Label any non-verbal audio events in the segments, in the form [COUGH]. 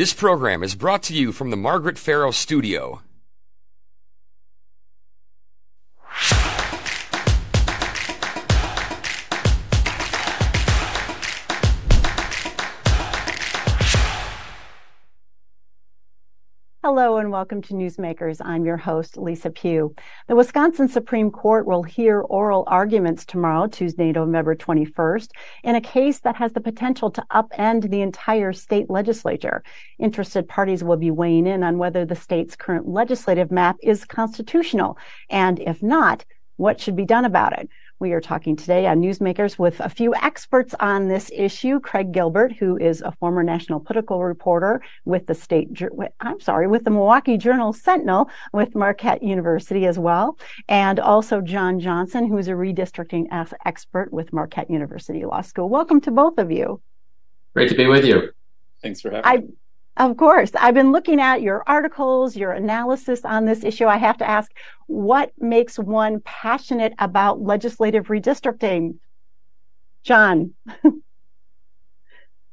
This program is brought to you from the Margaret Farrow Studio. Hello and welcome to Newsmakers. I'm your host, Lisa Pugh. The Wisconsin Supreme Court will hear oral arguments tomorrow, Tuesday, November 21st, in a case that has the potential to upend the entire state legislature. Interested parties will be weighing in on whether the state's current legislative map is constitutional, and if not, what should be done about it. We are talking today on Newsmakers with a few experts on this issue. Craig Gilbert, who is a former national political reporter with the state, I'm sorry, with the Milwaukee Journal Sentinel with Marquette University as well. And also John Johnson, who is a redistricting expert with Marquette University Law School. Welcome to both of you. Great to be with you. Thanks for having me. Of course. I've been looking at your articles, your analysis on this issue. I have to ask, what makes one passionate about legislative redistricting? John. [LAUGHS]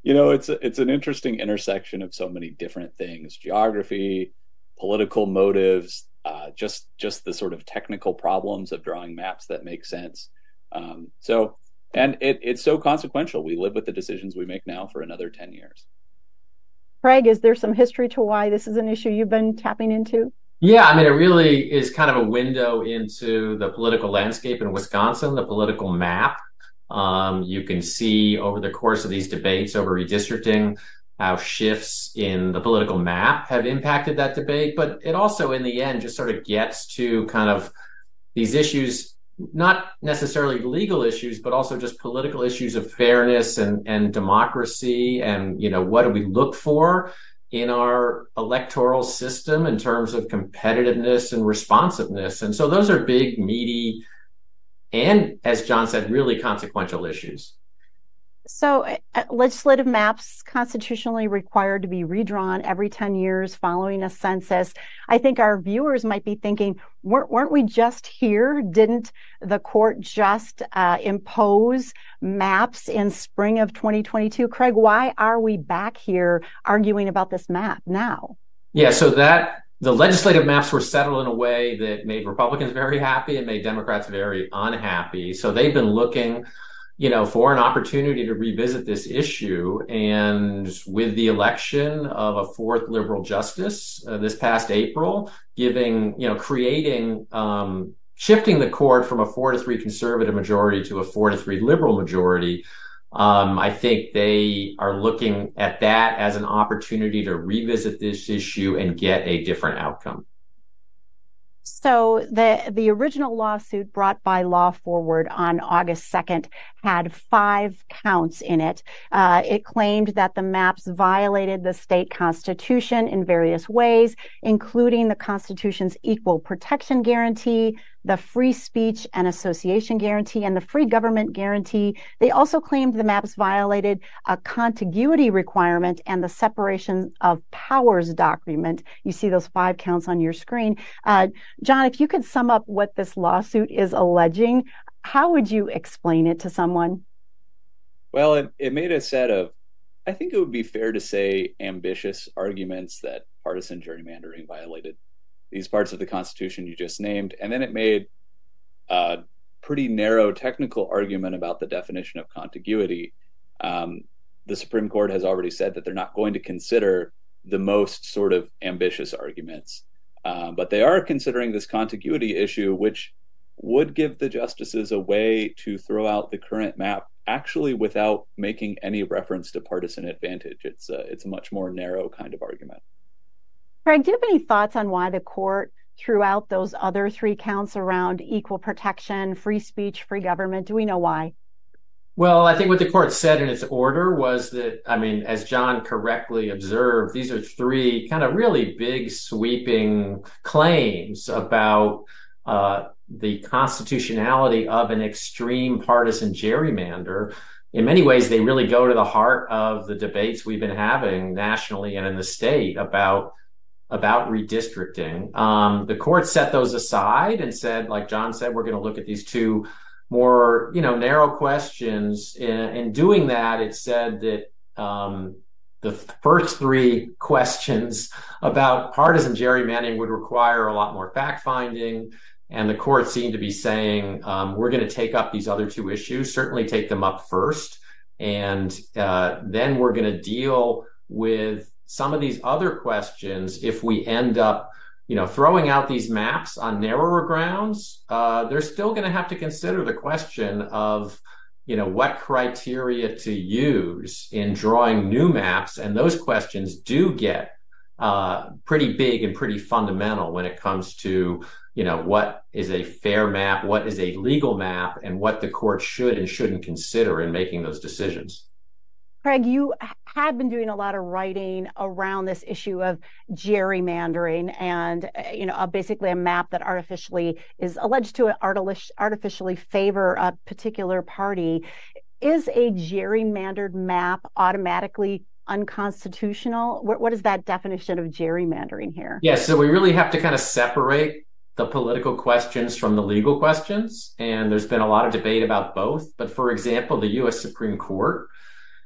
you know, it's a, it's an interesting intersection of so many different things: geography, political motives, uh, just just the sort of technical problems of drawing maps that make sense. Um, so, and it, it's so consequential. We live with the decisions we make now for another ten years. Craig, is there some history to why this is an issue you've been tapping into? Yeah, I mean, it really is kind of a window into the political landscape in Wisconsin, the political map. Um, you can see over the course of these debates over redistricting how shifts in the political map have impacted that debate. But it also, in the end, just sort of gets to kind of these issues not necessarily legal issues, but also just political issues of fairness and, and democracy. And, you know, what do we look for in our electoral system in terms of competitiveness and responsiveness? And so those are big, meaty, and as John said, really consequential issues. So, uh, legislative maps constitutionally required to be redrawn every 10 years following a census. I think our viewers might be thinking, weren't, weren't we just here? Didn't the court just uh, impose maps in spring of 2022? Craig, why are we back here arguing about this map now? Yeah, so that the legislative maps were settled in a way that made Republicans very happy and made Democrats very unhappy. So they've been looking you know, for an opportunity to revisit this issue. And with the election of a fourth liberal justice uh, this past April, giving, you know, creating, um, shifting the court from a four to three conservative majority to a four to three liberal majority. Um, I think they are looking at that as an opportunity to revisit this issue and get a different outcome. So the the original lawsuit brought by Law Forward on August 2nd had five counts in it. Uh, it claimed that the maps violated the state constitution in various ways, including the Constitution's equal protection guarantee, the free speech and association guarantee and the free government guarantee. They also claimed the maps violated a contiguity requirement and the separation of powers doctrine. You see those five counts on your screen. Uh, John, if you could sum up what this lawsuit is alleging, how would you explain it to someone? Well, it, it made a set of, I think it would be fair to say, ambitious arguments that partisan gerrymandering violated these parts of the Constitution you just named, and then it made a pretty narrow technical argument about the definition of contiguity. Um, the Supreme Court has already said that they're not going to consider the most sort of ambitious arguments, uh, but they are considering this contiguity issue, which would give the justices a way to throw out the current map actually without making any reference to partisan advantage. It's a, it's a much more narrow kind of argument. Craig, do you have any thoughts on why the court threw out those other three counts around equal protection, free speech, free government? Do we know why? Well, I think what the court said in its order was that, I mean, as John correctly observed, these are three kind of really big, sweeping claims about uh, the constitutionality of an extreme partisan gerrymander. In many ways, they really go to the heart of the debates we've been having nationally and in the state about about redistricting. Um, the court set those aside and said, like John said, we're going to look at these two more, you know, narrow questions. In, in doing that, it said that um, the first three [LAUGHS] questions about partisan gerrymandering would require a lot more fact finding. And the court seemed to be saying, um, we're going to take up these other two issues, certainly take them up first. And uh, then we're going to deal with some of these other questions if we end up you know, throwing out these maps on narrower grounds, uh, they're still going to have to consider the question of, you know, what criteria to use in drawing new maps. And those questions do get uh, pretty big and pretty fundamental when it comes to, you know, what is a fair map, what is a legal map, and what the court should and shouldn't consider in making those decisions. Craig, you had been doing a lot of writing around this issue of gerrymandering and, uh, you know, basically a map that artificially is alleged to artificially favor a particular party. Is a gerrymandered map automatically unconstitutional? What is that definition of gerrymandering here? Yes, so we really have to kind of separate the political questions from the legal questions. And there's been a lot of debate about both. But for example, the US Supreme Court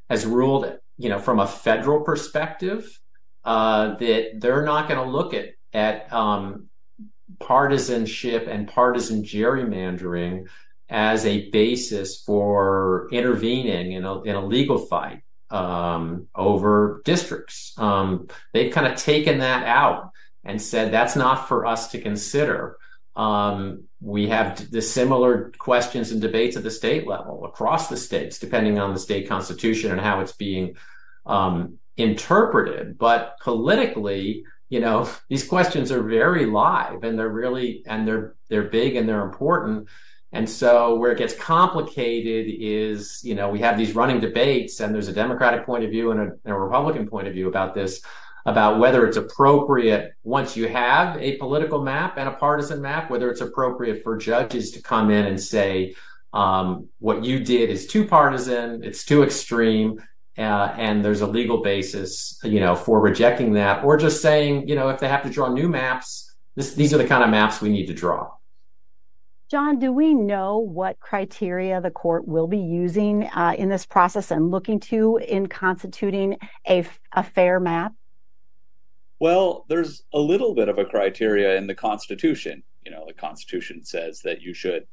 has ruled, you know, from a federal perspective, uh, that they're not going to look at at um, partisanship and partisan gerrymandering as a basis for intervening in a, in a legal fight um, over districts. Um, they've kind of taken that out and said that's not for us to consider. Um, we have the similar questions and debates at the state level across the states, depending on the state constitution and how it's being um, interpreted. But politically, you know, [LAUGHS] these questions are very live and they're really and they're they're big and they're important. And so where it gets complicated is, you know, we have these running debates and there's a Democratic point of view and a, and a Republican point of view about this about whether it's appropriate once you have a political map and a partisan map, whether it's appropriate for judges to come in and say, um, what you did is too partisan, it's too extreme, uh, and there's a legal basis, you know, for rejecting that, or just saying, you know, if they have to draw new maps, this, these are the kind of maps we need to draw. John, do we know what criteria the court will be using uh, in this process and looking to in constituting a, a fair map? Well, there's a little bit of a criteria in the Constitution. You know, the Constitution says that you should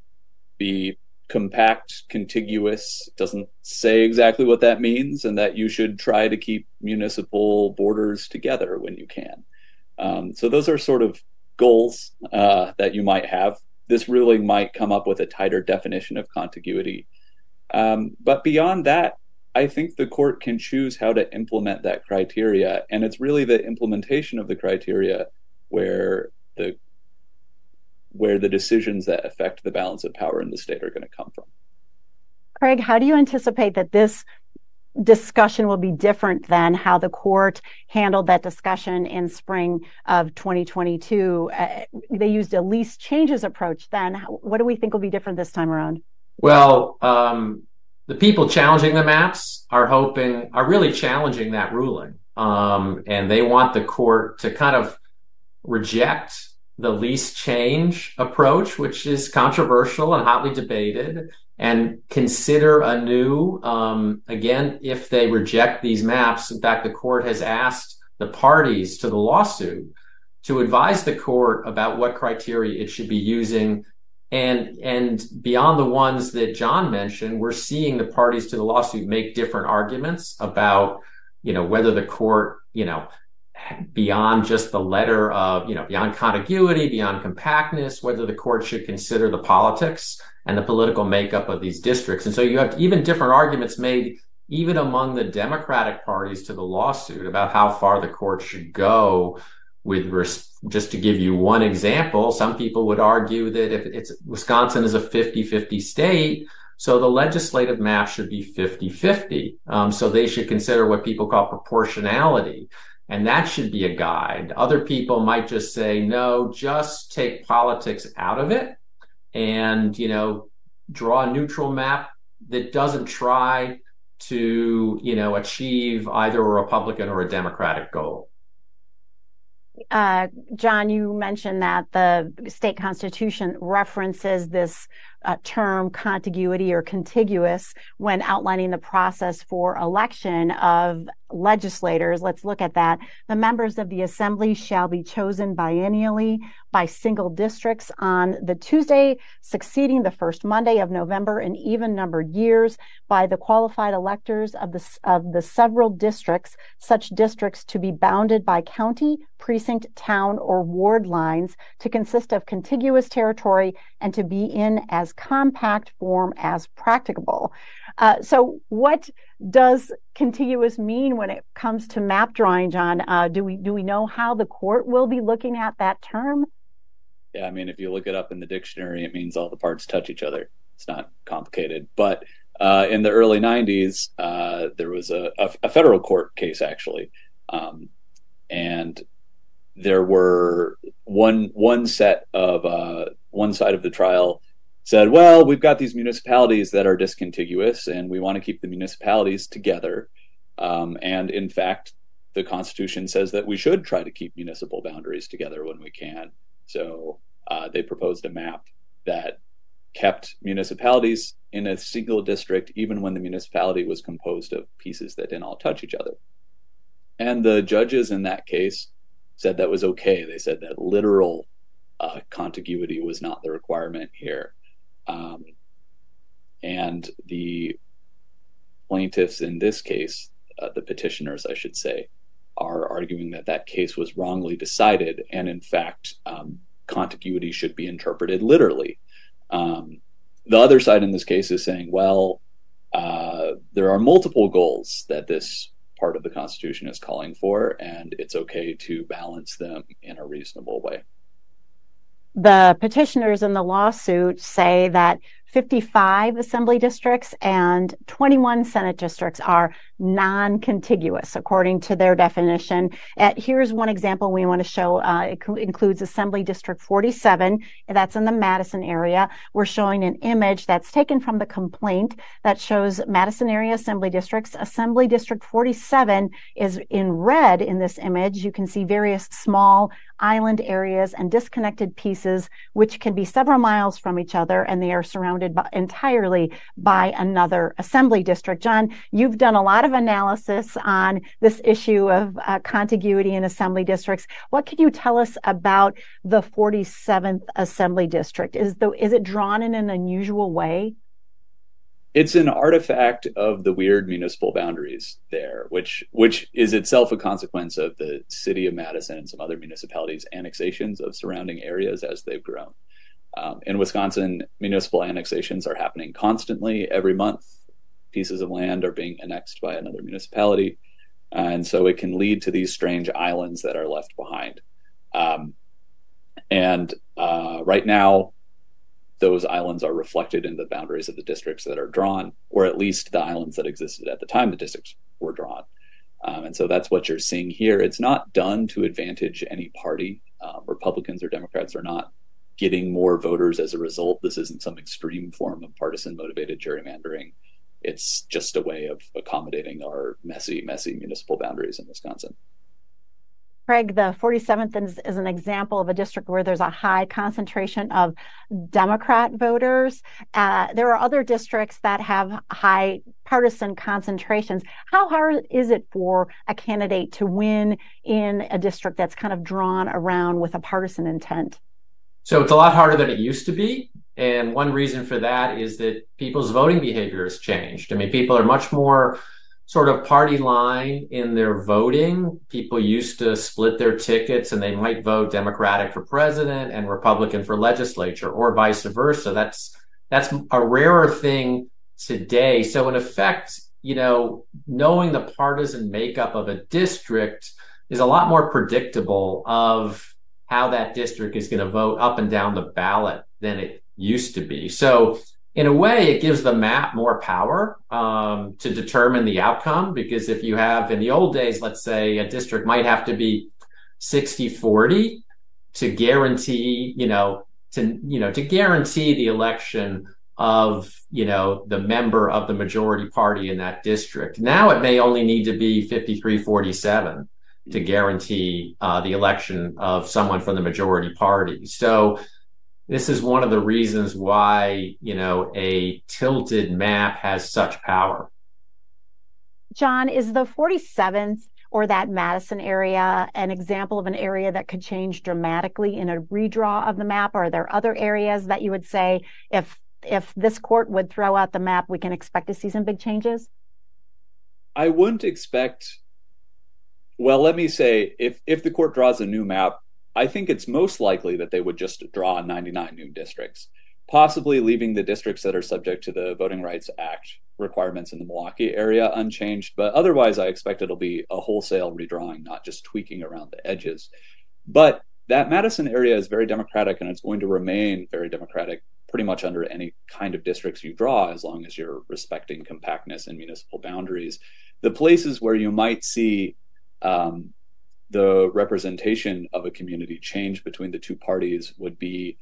be compact, contiguous, doesn't say exactly what that means, and that you should try to keep municipal borders together when you can. Um, so those are sort of goals uh, that you might have. This ruling might come up with a tighter definition of contiguity. Um, but beyond that, I think the court can choose how to implement that criteria, and it's really the implementation of the criteria where the where the decisions that affect the balance of power in the state are going to come from. Craig, how do you anticipate that this discussion will be different than how the court handled that discussion in spring of 2022? Uh, they used a least changes approach then. What do we think will be different this time around? Well, um, the people challenging the maps are hoping are really challenging that ruling. Um, and they want the court to kind of reject the least change approach which is controversial and hotly debated and consider a new um, again if they reject these maps. In fact the court has asked the parties to the lawsuit to advise the court about what criteria it should be using and and beyond the ones that John mentioned, we're seeing the parties to the lawsuit make different arguments about, you know, whether the court, you know, beyond just the letter of, you know, beyond contiguity, beyond compactness, whether the court should consider the politics and the political makeup of these districts. And so you have even different arguments made even among the Democratic parties to the lawsuit about how far the court should go with res- just to give you one example, some people would argue that if it's Wisconsin is a 50-50 state, so the legislative map should be 50-50. Um, so they should consider what people call proportionality. And that should be a guide. Other people might just say, no, just take politics out of it and, you know, draw a neutral map that doesn't try to, you know, achieve either a Republican or a Democratic goal. Uh, John, you mentioned that the state constitution references this uh, term contiguity or contiguous when outlining the process for election of legislators. Let's look at that. The members of the assembly shall be chosen biennially by single districts on the Tuesday succeeding the first Monday of November in even numbered years by the qualified electors of the, of the several districts, such districts to be bounded by county, precinct, town, or ward lines to consist of contiguous territory and to be in as compact form as practicable. Uh, so, what does contiguous mean when it comes to map drawing, John? Uh, do we do we know how the court will be looking at that term? Yeah, I mean, if you look it up in the dictionary, it means all the parts touch each other. It's not complicated. But uh, in the early '90s, uh, there was a, a, a, federal court case actually, um, and there were one one set of uh, one side of the trial said, well, we've got these municipalities that are discontiguous and we want to keep the municipalities together. Um, and in fact, the Constitution says that we should try to keep municipal boundaries together when we can. So uh, they proposed a map that kept municipalities in a single district, even when the municipality was composed of pieces that didn't all touch each other. And the judges in that case said that was okay. They said that literal uh, contiguity was not the requirement here. Um, and the plaintiffs in this case, uh, the petitioners, I should say, are arguing that that case was wrongly decided, and in fact, um, contiguity should be interpreted literally. Um, the other side in this case is saying, well, uh, there are multiple goals that this part of the Constitution is calling for, and it's okay to balance them in a reasonable way the petitioners in the lawsuit say that 55 assembly districts and 21 senate districts are non-contiguous according to their definition. At, here's one example we want to show. Uh, it includes Assembly District 47. That's in the Madison area. We're showing an image that's taken from the complaint that shows Madison area assembly districts. Assembly District 47 is in red in this image. You can see various small island areas and disconnected pieces, which can be several miles from each other, and they are surrounded by, entirely by another assembly district. John, you've done a lot of analysis on this issue of uh, contiguity in assembly districts. What can you tell us about the 47th assembly district? Is the is it drawn in an unusual way? it's an artifact of the weird municipal boundaries there, which which is itself a consequence of the city of Madison and some other municipalities' annexations of surrounding areas as they've grown. Um, in Wisconsin, municipal annexations are happening constantly. Every month, pieces of land are being annexed by another municipality, and so it can lead to these strange islands that are left behind. Um, and uh, right now, those islands are reflected in the boundaries of the districts that are drawn, or at least the islands that existed at the time the districts were drawn. Um, and so that's what you're seeing here. It's not done to advantage any party. Um, Republicans or Democrats are not getting more voters as a result. This isn't some extreme form of partisan motivated gerrymandering. It's just a way of accommodating our messy, messy municipal boundaries in Wisconsin. Craig, the 47th is, is, an example of a district where there's a high concentration of Democrat voters. Uh, there are other districts that have high partisan concentrations. How hard is it for a candidate to win in a district that's kind of drawn around with a partisan intent? So it's a lot harder than it used to be. And one reason for that is that people's voting behavior has changed. I mean, people are much more sort of party line in their voting. People used to split their tickets and they might vote Democratic for president and Republican for legislature or vice versa. That's that's a rarer thing today. So in effect, you know, knowing the partisan makeup of a district is a lot more predictable of how that district is going to vote up and down the ballot than it used to be. So in a way, it gives the map more power um, to determine the outcome. Because if you have, in the old days, let's say a district might have to be 60 40 to guarantee, you know, to, you know, to guarantee the election of, you know, the member of the majority party in that district. Now it may only need to be 53 47 to guarantee uh, the election of someone from the majority party. So, this is one of the reasons why, you know, a tilted map has such power. John, is the 47th or that Madison area an example of an area that could change dramatically in a redraw of the map? Are there other areas that you would say if if this court would throw out the map, we can expect to see some big changes? I wouldn't expect. Well, let me say, if if the court draws a new map, I think it's most likely that they would just draw 99 new districts, possibly leaving the districts that are subject to the Voting Rights Act requirements in the Milwaukee area unchanged. But otherwise, I expect it'll be a wholesale redrawing, not just tweaking around the edges. But that Madison area is very democratic and it's going to remain very democratic pretty much under any kind of districts you draw as long as you're respecting compactness and municipal boundaries. The places where you might see um, the representation of a community change between the two parties would be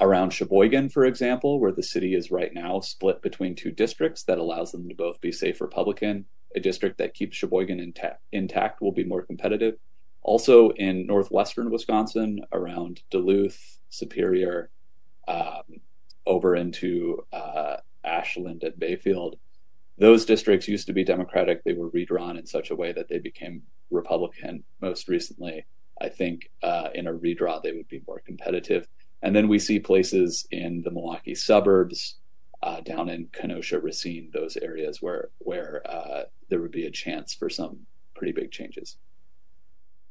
around Sheboygan, for example, where the city is right now split between two districts that allows them to both be safe Republican. A district that keeps Sheboygan intact, intact will be more competitive. Also in northwestern Wisconsin, around Duluth, Superior, um, over into uh, Ashland and Bayfield, those districts used to be Democratic. They were redrawn in such a way that they became Republican most recently. I think uh, in a redraw, they would be more competitive. And then we see places in the Milwaukee suburbs, uh, down in Kenosha, Racine, those areas where where uh, there would be a chance for some pretty big changes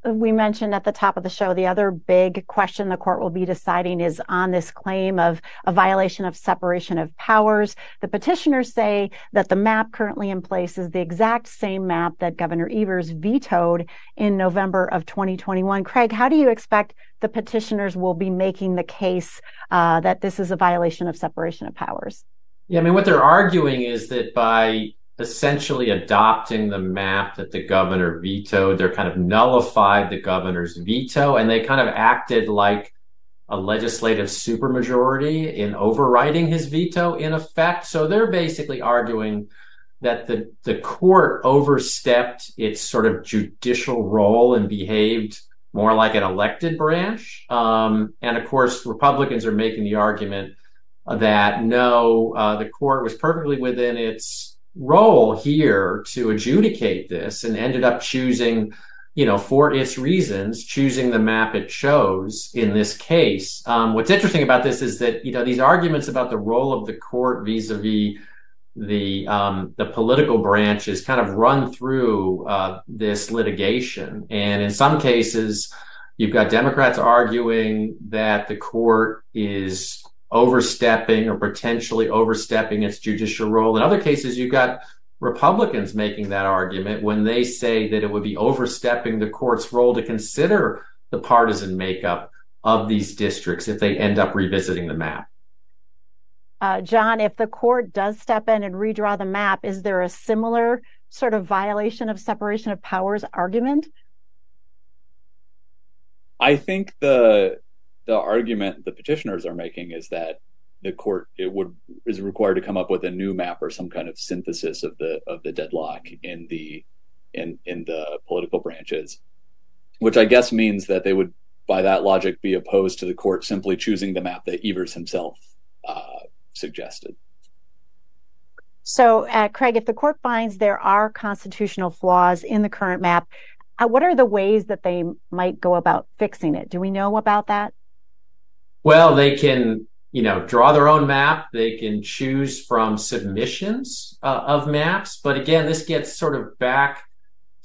we mentioned at the top of the show, the other big question the court will be deciding is on this claim of a violation of separation of powers. The petitioners say that the map currently in place is the exact same map that Governor Evers vetoed in November of 2021. Craig, how do you expect the petitioners will be making the case uh, that this is a violation of separation of powers? Yeah, I mean, what they're arguing is that by essentially adopting the map that the governor vetoed. They're kind of nullified the governor's veto and they kind of acted like a legislative supermajority in overriding his veto in effect. So they're basically arguing that the, the court overstepped its sort of judicial role and behaved more like an elected branch. Um, and of course, Republicans are making the argument that no, uh, the court was perfectly within its role here to adjudicate this and ended up choosing you know for its reasons choosing the map it chose in this case. Um, what's interesting about this is that you know these arguments about the role of the court vis-a-vis the um, the political branches kind of run through uh, this litigation. And in some cases you've got democrats arguing that the court is overstepping or potentially overstepping its judicial role. In other cases, you've got Republicans making that argument when they say that it would be overstepping the court's role to consider the partisan makeup of these districts if they end up revisiting the map. Uh, John, if the court does step in and redraw the map, is there a similar sort of violation of separation of powers argument? I think the the argument the petitioners are making is that the court it would is required to come up with a new map or some kind of synthesis of the of the deadlock in the in in the political branches, which I guess means that they would, by that logic, be opposed to the court simply choosing the map that Evers himself uh, suggested. So, uh, Craig, if the court finds there are constitutional flaws in the current map, uh, what are the ways that they might go about fixing it? Do we know about that? Well, they can, you know, draw their own map. They can choose from submissions uh, of maps. But again, this gets sort of back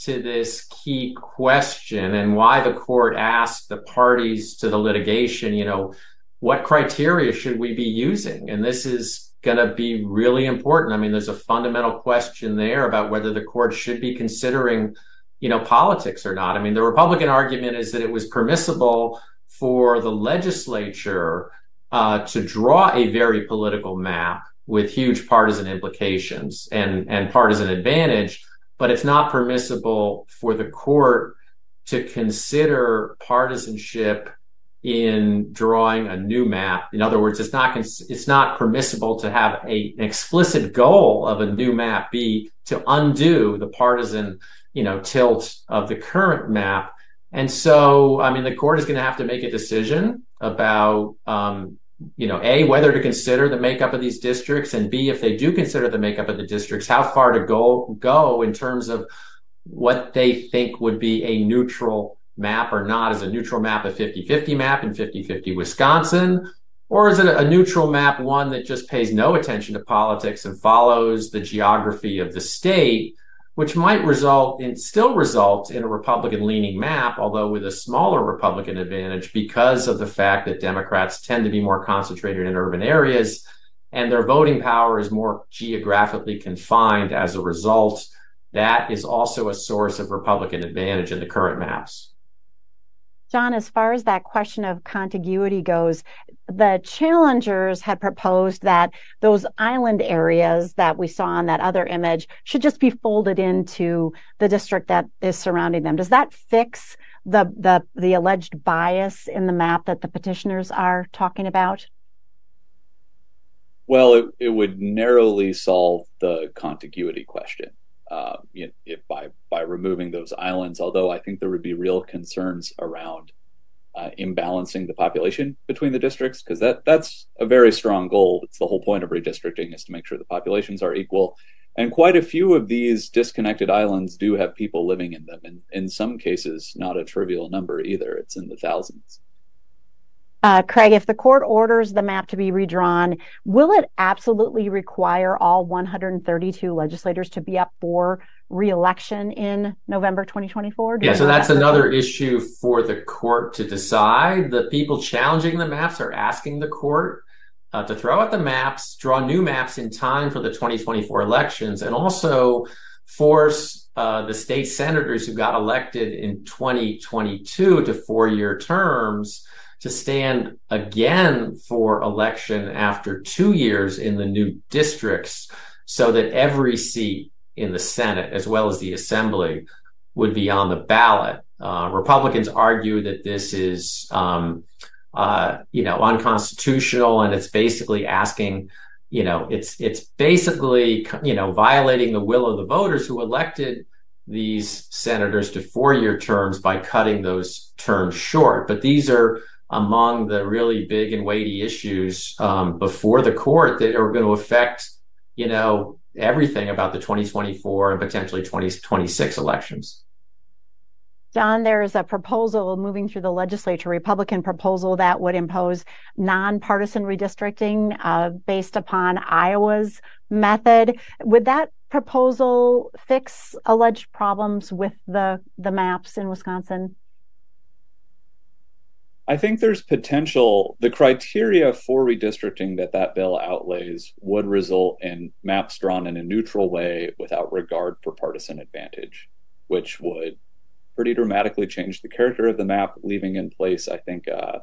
to this key question and why the court asked the parties to the litigation, you know, what criteria should we be using? And this is going to be really important. I mean, there's a fundamental question there about whether the court should be considering, you know, politics or not. I mean, the Republican argument is that it was permissible for the legislature uh, to draw a very political map with huge partisan implications and, and partisan advantage, but it's not permissible for the court to consider partisanship in drawing a new map. In other words, it's not it's not permissible to have a, an explicit goal of a new map be to undo the partisan, you know, tilt of the current map and so, I mean, the court is going to have to make a decision about, um, you know, A, whether to consider the makeup of these districts, and B, if they do consider the makeup of the districts, how far to go go in terms of what they think would be a neutral map or not. Is a neutral map a 50-50 map in 50-50 Wisconsin? Or is it a neutral map, one that just pays no attention to politics and follows the geography of the state, which might result in still result in a Republican leaning map, although with a smaller Republican advantage because of the fact that Democrats tend to be more concentrated in urban areas and their voting power is more geographically confined as a result. That is also a source of Republican advantage in the current maps. John, as far as that question of contiguity goes, the challengers had proposed that those island areas that we saw on that other image should just be folded into the district that is surrounding them. Does that fix the the the alleged bias in the map that the petitioners are talking about? Well, it, it would narrowly solve the contiguity question uh, you know, if by by removing those islands. Although I think there would be real concerns around uh, imbalancing the population between the districts because that that's a very strong goal. It's the whole point of redistricting is to make sure the populations are equal. And quite a few of these disconnected islands do have people living in them, and in some cases, not a trivial number either. It's in the thousands. Uh, Craig, if the court orders the map to be redrawn, will it absolutely require all 132 legislators to be up for reelection in November 2024? Do yeah, so that's that another issue for the court to decide. The people challenging the maps are asking the court uh, to throw out the maps, draw new maps in time for the 2024 elections, and also force uh, the state senators who got elected in 2022 to four year terms to stand again for election after two years in the new districts so that every seat in the Senate as well as the Assembly would be on the ballot. Uh, Republicans argue that this is, um, uh, you know, unconstitutional and it's basically asking, you know, it's it's basically, you know, violating the will of the voters who elected these senators to four-year terms by cutting those terms short. But these are among the really big and weighty issues um, before the court that are going to affect, you know, everything about the 2024 and potentially 2026 elections. John, there is a proposal moving through the legislature, Republican proposal that would impose nonpartisan redistricting uh, based upon Iowa's method. Would that proposal fix alleged problems with the the maps in Wisconsin? I think there's potential. The criteria for redistricting that that bill outlays would result in maps drawn in a neutral way without regard for partisan advantage, which would pretty dramatically change the character of the map, leaving in place, I think, a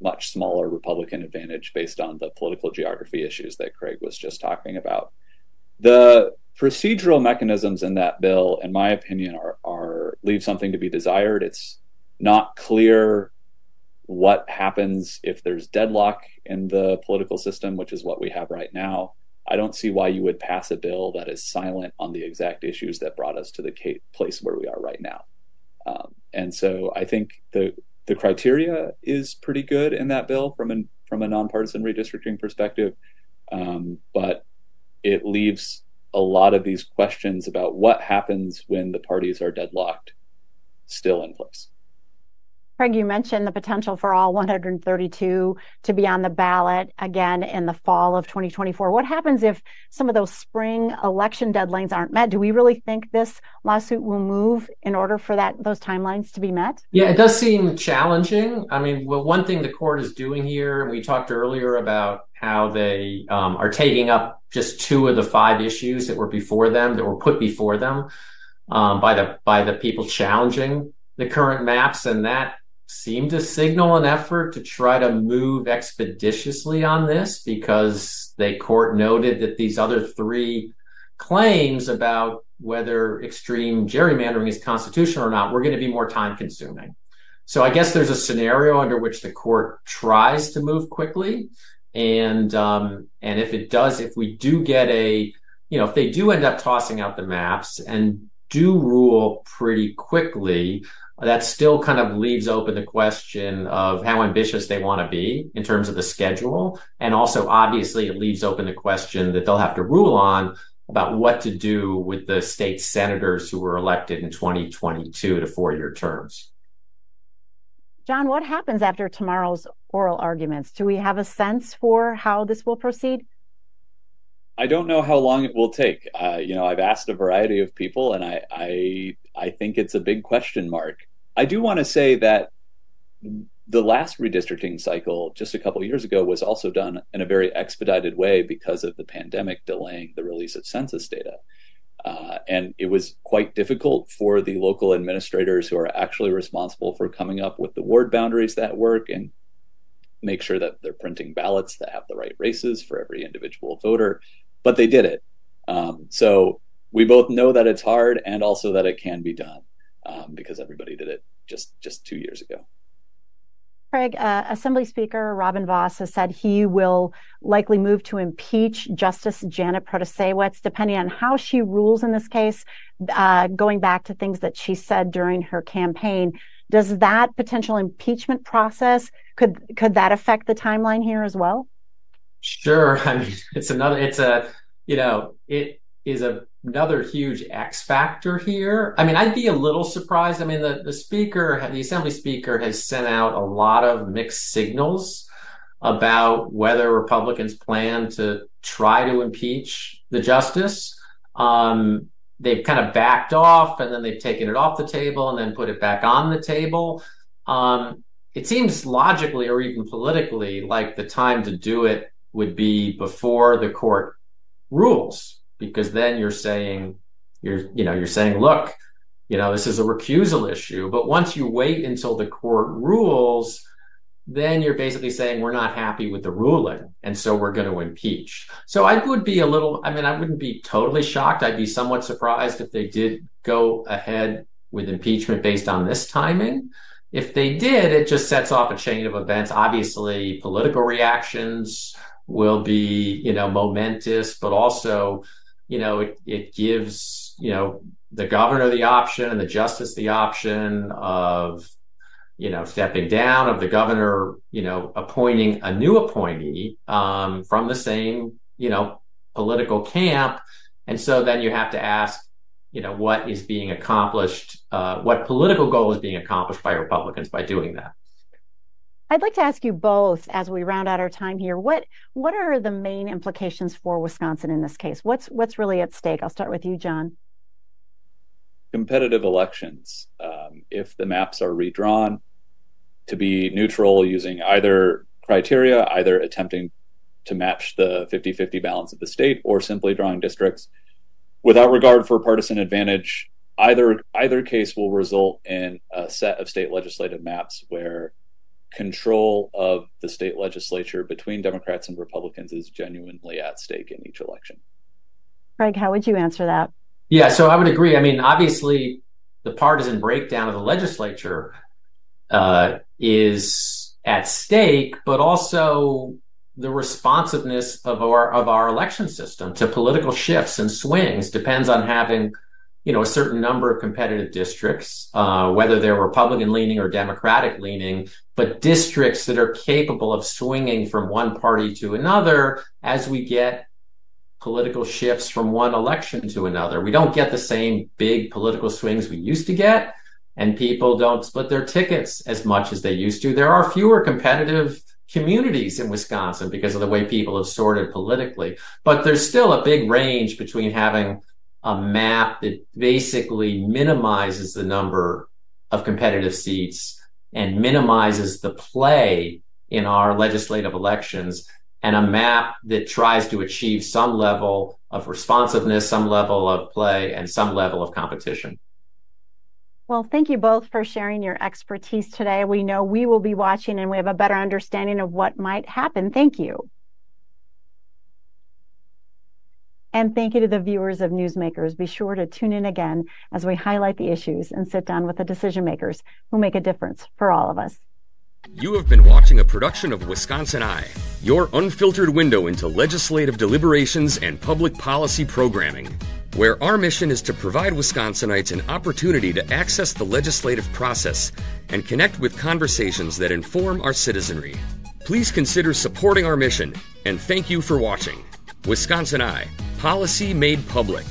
much smaller Republican advantage based on the political geography issues that Craig was just talking about. The procedural mechanisms in that bill, in my opinion, are, are leave something to be desired. It's not clear what happens if there's deadlock in the political system, which is what we have right now. I don't see why you would pass a bill that is silent on the exact issues that brought us to the place where we are right now. Um, and so I think the the criteria is pretty good in that bill from a from a nonpartisan redistricting perspective, um, but it leaves a lot of these questions about what happens when the parties are deadlocked still in place. Craig, you mentioned the potential for all 132 to be on the ballot again in the fall of 2024. What happens if some of those spring election deadlines aren't met? Do we really think this lawsuit will move in order for that those timelines to be met? Yeah, it does seem challenging. I mean, well, one thing the court is doing here, and we talked earlier about how they um, are taking up just two of the five issues that were before them, that were put before them um, by the by the people challenging the current maps, and that seem to signal an effort to try to move expeditiously on this because the court noted that these other three claims about whether extreme gerrymandering is constitutional or not were going to be more time consuming. So I guess there's a scenario under which the court tries to move quickly. And um, and if it does, if we do get a, you know, if they do end up tossing out the maps and do rule pretty quickly, that still kind of leaves open the question of how ambitious they want to be in terms of the schedule. And also, obviously, it leaves open the question that they'll have to rule on about what to do with the state senators who were elected in 2022 to four year terms. John, what happens after tomorrow's oral arguments? Do we have a sense for how this will proceed? I don't know how long it will take. Uh, you know, I've asked a variety of people, and I, I, I think it's a big question mark. I do want to say that the last redistricting cycle just a couple years ago was also done in a very expedited way because of the pandemic delaying the release of census data. Uh, and it was quite difficult for the local administrators who are actually responsible for coming up with the ward boundaries that work and make sure that they're printing ballots that have the right races for every individual voter. But they did it. Um, so we both know that it's hard and also that it can be done um, because everybody did it just just two years ago. Craig, uh, Assembly Speaker Robin Vos has said he will likely move to impeach Justice Janet Protasiewicz, depending on how she rules in this case. Uh, going back to things that she said during her campaign, does that potential impeachment process could could that affect the timeline here as well? Sure. [LAUGHS] I mean, it's another. It's a you know it is a another huge X factor here. I mean, I'd be a little surprised. I mean, the, the speaker, the assembly speaker has sent out a lot of mixed signals about whether Republicans plan to try to impeach the justice. Um, they've kind of backed off and then they've taken it off the table and then put it back on the table. Um, it seems logically or even politically like the time to do it would be before the court rules because then you're saying you're you know you're saying look you know this is a recusal issue but once you wait until the court rules then you're basically saying we're not happy with the ruling and so we're going to impeach. So i would be a little i mean i wouldn't be totally shocked. I'd be somewhat surprised if they did go ahead with impeachment based on this timing. If they did it just sets off a chain of events obviously political reactions will be you know momentous but also you know, it, it gives, you know, the governor the option and the justice the option of, you know, stepping down, of the governor, you know, appointing a new appointee um, from the same, you know, political camp. And so then you have to ask, you know, what is being accomplished, uh, what political goal is being accomplished by Republicans by doing that. I'd like to ask you both as we round out our time here. What what are the main implications for Wisconsin in this case? What's what's really at stake? I'll start with you, John. Competitive elections. Um, if the maps are redrawn to be neutral using either criteria, either attempting to match the 50 50 balance of the state or simply drawing districts without regard for partisan advantage, either either case will result in a set of state legislative maps where control of the state legislature between Democrats and Republicans is genuinely at stake in each election. Craig, how would you answer that? Yeah, so I would agree. I mean, obviously, the partisan breakdown of the legislature uh, is at stake, but also the responsiveness of our of our election system to political shifts and swings depends on having you know a certain number of competitive districts, uh, whether they're Republican leaning or Democratic leaning, but districts that are capable of swinging from one party to another as we get political shifts from one election to another. We don't get the same big political swings we used to get, and people don't split their tickets as much as they used to. There are fewer competitive communities in Wisconsin because of the way people have sorted politically, but there's still a big range between having a map that basically minimizes the number of competitive seats and minimizes the play in our legislative elections and a map that tries to achieve some level of responsiveness, some level of play, and some level of competition. Well, thank you both for sharing your expertise today. We know we will be watching and we have a better understanding of what might happen. Thank you. And thank you to the viewers of Newsmakers. Be sure to tune in again as we highlight the issues and sit down with the decision makers who make a difference for all of us. You have been watching a production of Wisconsin Eye, your unfiltered window into legislative deliberations and public policy programming. where our mission is to provide Wisconsinites an opportunity to access the legislative process and connect with conversations that inform our citizenry. Please consider supporting our mission, and thank you for watching. Wisconsin Eye, policy made public.